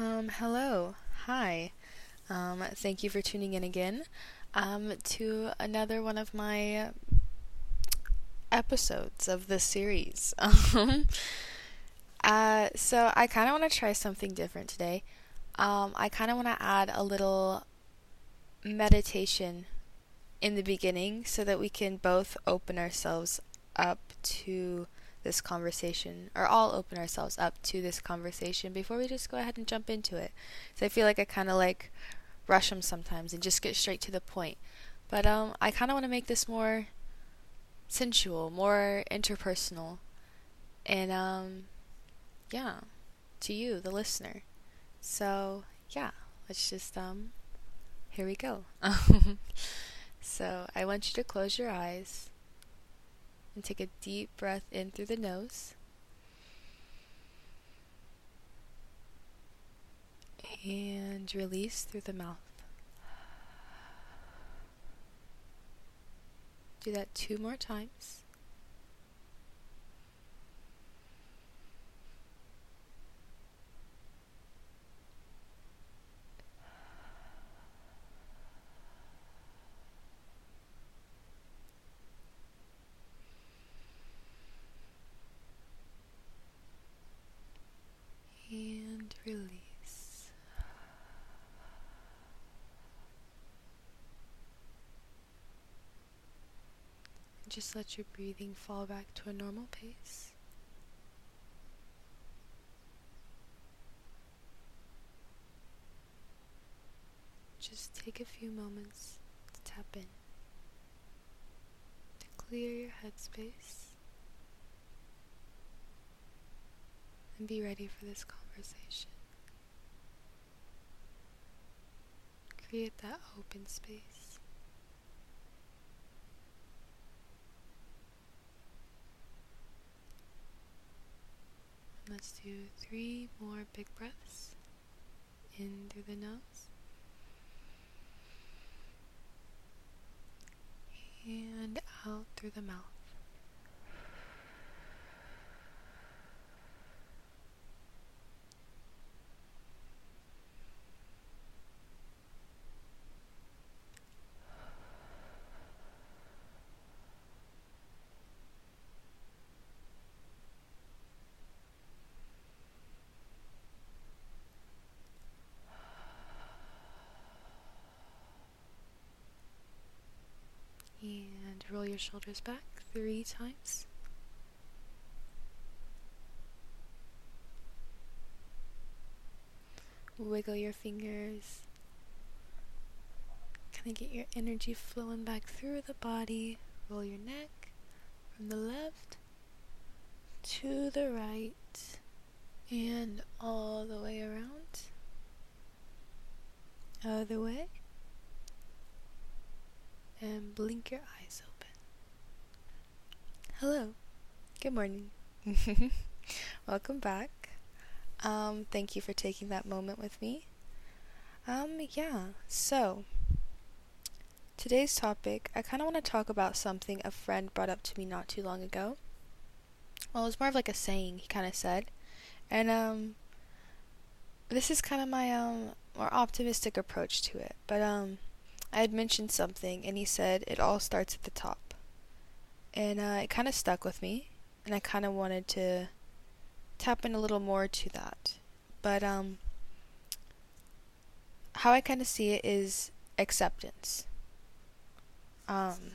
Um, hello. Hi. Um, thank you for tuning in again um, to another one of my episodes of this series. Um, uh, so, I kind of want to try something different today. Um, I kind of want to add a little meditation in the beginning so that we can both open ourselves up to this conversation, or all open ourselves up to this conversation before we just go ahead and jump into it. So I feel like I kind of like rush them sometimes and just get straight to the point. But um, I kind of want to make this more sensual, more interpersonal, and um, yeah, to you, the listener. So yeah, let's just um, here we go. so I want you to close your eyes and take a deep breath in through the nose. And release through the mouth. Do that two more times. and release. Just let your breathing fall back to a normal pace. Just take a few moments to tap in, to clear your headspace. and be ready for this conversation. Create that open space. Let's do three more big breaths in through the nose and out through the mouth. And roll your shoulders back three times. Wiggle your fingers. Kind of get your energy flowing back through the body. Roll your neck from the left to the right and all the way around. Other way and blink your eyes open. Hello. Good morning. Welcome back. Um, thank you for taking that moment with me. Um, yeah, so today's topic, I kind of want to talk about something a friend brought up to me not too long ago. Well, it was more of like a saying he kind of said. And, um, this is kind of my, um, more optimistic approach to it. But, um, I had mentioned something, and he said it all starts at the top. And uh, it kind of stuck with me, and I kind of wanted to tap in a little more to that. But um, how I kind of see it is acceptance. Um,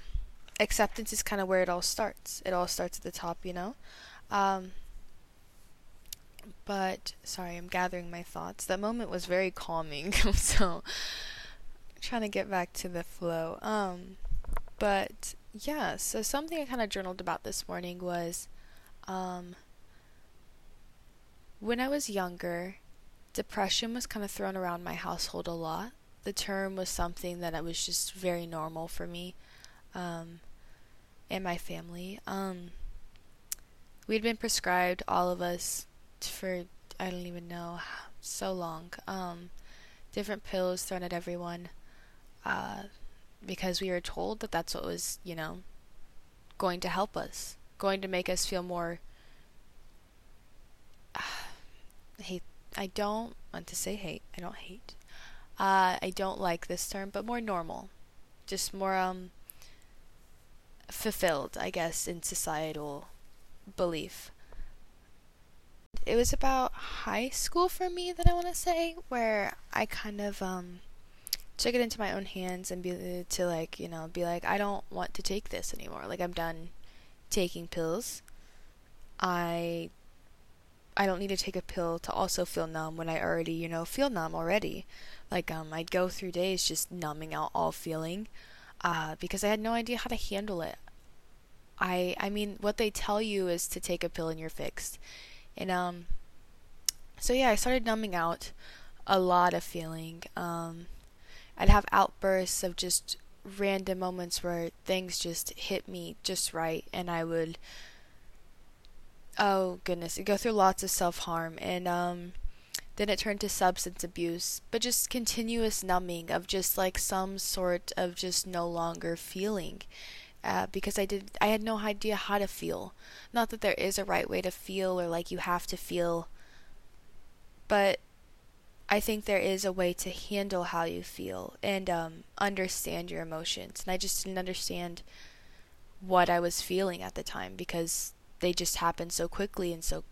acceptance is kind of where it all starts. It all starts at the top, you know. Um, but sorry, I'm gathering my thoughts. That moment was very calming, so trying to get back to the flow. Um, but yeah, so something I kind of journaled about this morning was um, when I was younger, depression was kind of thrown around my household a lot. The term was something that was just very normal for me um, and my family. Um, we'd been prescribed, all of us, for I don't even know, so long. Um, different pills thrown at everyone uh, because we were told that that's what was, you know, going to help us, going to make us feel more. Hate I don't want to say hate. I don't hate. Uh, I don't like this term, but more normal, just more um fulfilled, I guess, in societal belief. It was about high school for me that I want to say, where I kind of um took it into my own hands and be to like you know be like I don't want to take this anymore. Like I'm done taking pills. I I don't need to take a pill to also feel numb when I already, you know, feel numb already. Like um I'd go through days just numbing out all feeling uh because I had no idea how to handle it. I I mean what they tell you is to take a pill and you're fixed. And um so yeah, I started numbing out a lot of feeling. Um I'd have outbursts of just random moments where things just hit me just right and I would oh goodness, go through lots of self harm and um then it turned to substance abuse, but just continuous numbing of just like some sort of just no longer feeling. Uh, because I did I had no idea how to feel. Not that there is a right way to feel or like you have to feel, but I think there is a way to handle how you feel and um, understand your emotions. And I just didn't understand what I was feeling at the time because they just happened so quickly and so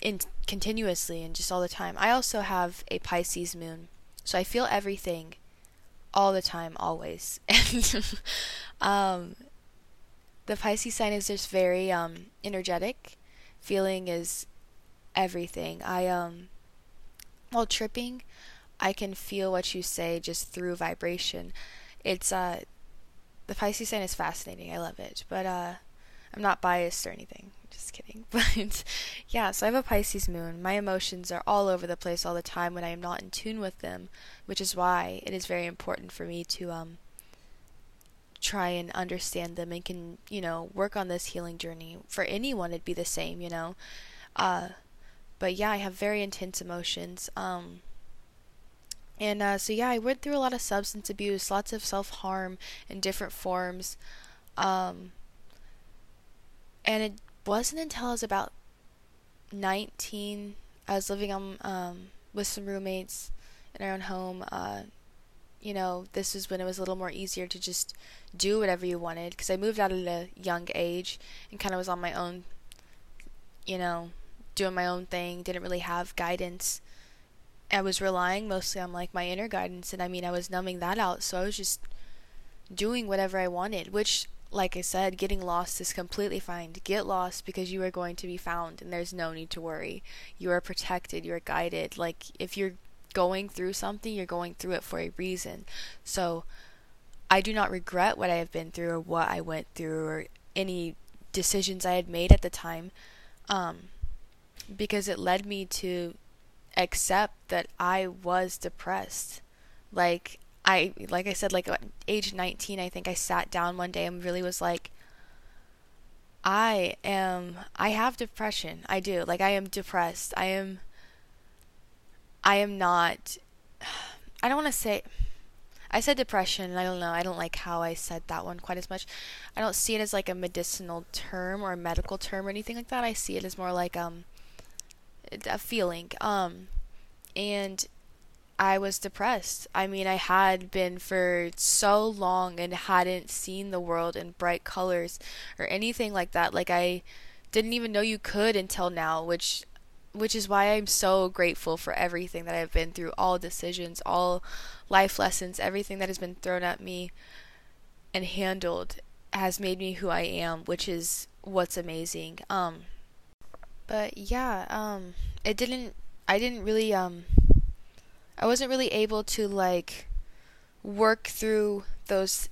in continuously and just all the time. I also have a Pisces moon, so I feel everything all the time, always. And um, the Pisces sign is just very um, energetic. Feeling is everything. I um, while tripping, I can feel what you say just through vibration. It's uh, the Pisces sign is fascinating. I love it, but uh, I'm not biased or anything. Just kidding. But yeah, so I have a Pisces moon. My emotions are all over the place all the time when I am not in tune with them, which is why it is very important for me to um try and understand them and can, you know, work on this healing journey. For anyone it'd be the same, you know. Uh but yeah, I have very intense emotions. Um and uh, so yeah, I went through a lot of substance abuse, lots of self harm in different forms. Um, and it wasn't until I was about 19, I was living on um, with some roommates in our own home. Uh, you know, this was when it was a little more easier to just do whatever you wanted because I moved out at a young age and kind of was on my own, you know, doing my own thing, didn't really have guidance. I was relying mostly on like my inner guidance and I mean I was numbing that out, so I was just doing whatever I wanted, which like I said, getting lost is completely fine. Get lost because you are going to be found and there's no need to worry. You are protected, you are guided. Like if you're going through something, you're going through it for a reason. So I do not regret what I have been through or what I went through or any decisions I had made at the time. Um, because it led me to accept that I was depressed. Like I like I said like age 19 I think I sat down one day and really was like I am I have depression. I do. Like I am depressed. I am I am not I don't want to say I said depression I don't know. I don't like how I said that one quite as much. I don't see it as like a medicinal term or a medical term or anything like that. I see it as more like um a feeling. Um and I was depressed. I mean, I had been for so long and hadn't seen the world in bright colors or anything like that. Like I didn't even know you could until now, which which is why I'm so grateful for everything that I've been through, all decisions, all life lessons, everything that has been thrown at me and handled has made me who I am, which is what's amazing. Um but yeah, um it didn't I didn't really um I wasn't really able to like work through those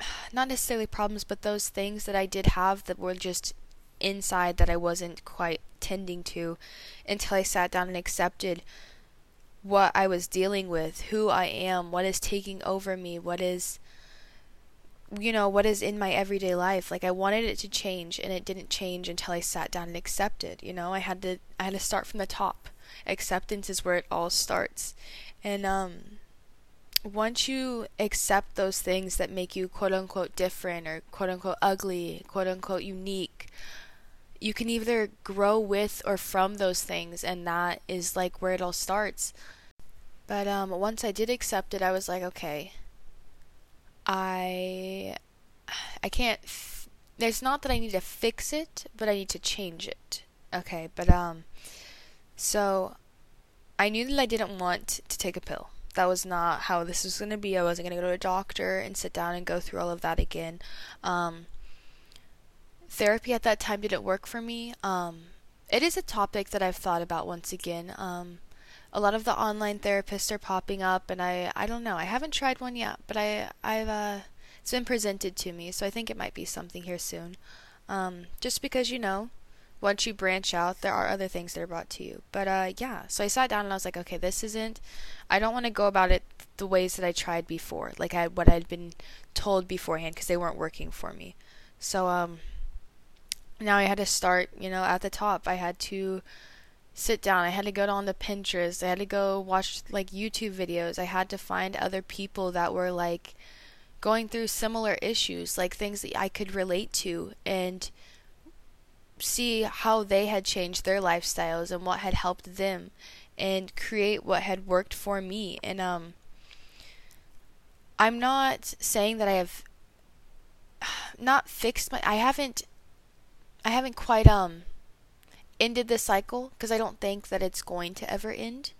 not necessarily problems, but those things that I did have that were just inside that I wasn't quite tending to until I sat down and accepted what I was dealing with, who I am, what is taking over me, what is you know, what is in my everyday life. Like I wanted it to change and it didn't change until I sat down and accepted, you know? I had to I had to start from the top acceptance is where it all starts. And um once you accept those things that make you quote unquote different or quote unquote ugly, quote unquote unique, you can either grow with or from those things, and that is like where it all starts. But um, once I did accept it, I was like, okay, I, I can't. F- it's not that I need to fix it, but I need to change it. Okay, but um, so I knew that I didn't want to take a pill. That was not how this was going to be. I wasn't going to go to a doctor and sit down and go through all of that again. Um, therapy at that time didn't work for me. Um, it is a topic that I've thought about once again. Um, a lot of the online therapists are popping up, and I I don't know. I haven't tried one yet, but I I've uh, it's been presented to me, so I think it might be something here soon. Um, just because you know, once you branch out, there are other things that are brought to you. But uh, yeah, so I sat down and I was like, okay, this isn't. I don't want to go about it the ways that I tried before, like I what I'd been told beforehand, because they weren't working for me. So um, now I had to start, you know, at the top. I had to sit down. I had to go on the Pinterest. I had to go watch like YouTube videos. I had to find other people that were like going through similar issues, like things that I could relate to and see how they had changed their lifestyles and what had helped them and create what had worked for me. And um I'm not saying that I have not fixed my I haven't I haven't quite um ended the cycle because I don't think that it's going to ever end.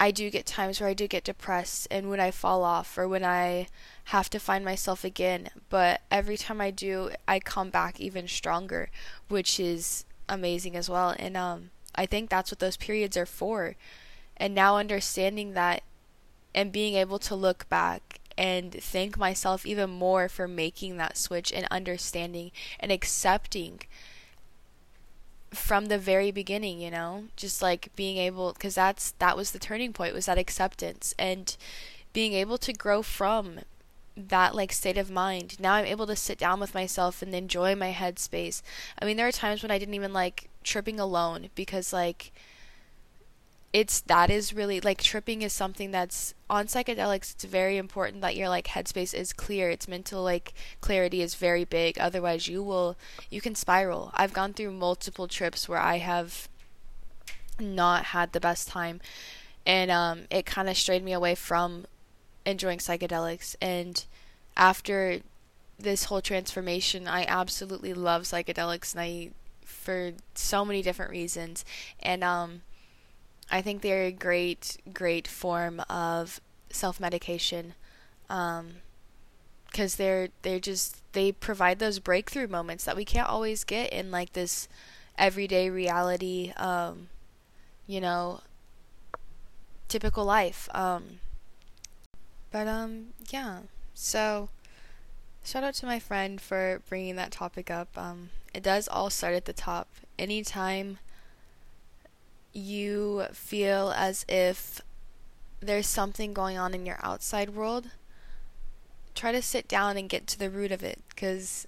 I do get times where I do get depressed and when I fall off or when I have to find myself again, but every time I do, I come back even stronger, which is amazing as well. And um I think that's what those periods are for. And now understanding that and being able to look back and thank myself even more for making that switch and understanding and accepting from the very beginning, you know, just like being able because that's that was the turning point was that acceptance and being able to grow from that like state of mind. Now I'm able to sit down with myself and enjoy my headspace. I mean, there are times when I didn't even like tripping alone because like it's that is really like tripping is something that's on psychedelics it's very important that your like headspace is clear. Its mental like clarity is very big. Otherwise you will you can spiral. I've gone through multiple trips where i have not had the best time and um it kind of strayed me away from enjoying psychedelics. And after this whole transformation i absolutely love psychedelics and i for so many different reasons. And um I think they're a great, great form of self medication, because um, they're they're just they provide those breakthrough moments that we can't always get in like this everyday reality, um, you know, typical life. Um, but um, yeah. So shout out to my friend for bringing that topic up. Um, it does all start at the top. Anytime you feel as if there's something going on in your outside world, try to sit down and get to the root of it because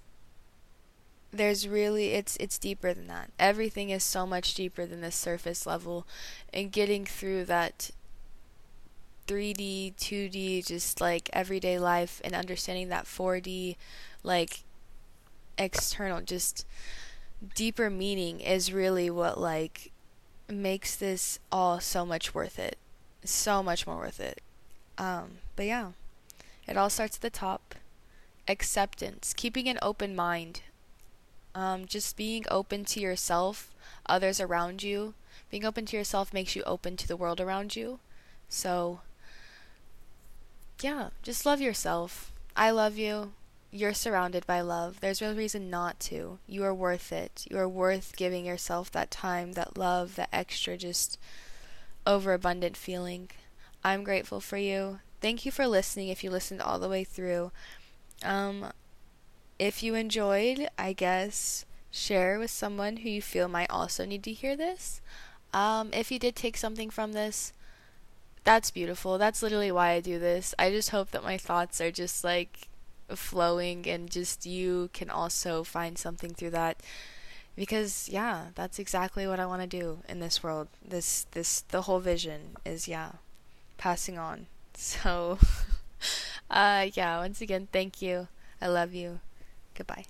there's really it's it's deeper than that. Everything is so much deeper than the surface level and getting through that 3D, 2D just like everyday life and understanding that 4D like external just deeper meaning is really what like makes this all so much worth it. So much more worth it. Um, but yeah, it all starts at the top. Acceptance, keeping an open mind, um, just being open to yourself, others around you. Being open to yourself makes you open to the world around you. So, yeah, just love yourself. I love you you're surrounded by love. There's no reason not to. You are worth it. You are worth giving yourself that time, that love, that extra just overabundant feeling. I'm grateful for you. Thank you for listening if you listened all the way through. Um if you enjoyed, I guess share with someone who you feel might also need to hear this. Um if you did take something from this, that's beautiful. That's literally why I do this. I just hope that my thoughts are just like flowing and just you can also find something through that. Because yeah that's exactly what i want to do in this world. This this the whole vision is yeah passing on. So uh yeah once again thank you. I love you. Goodbye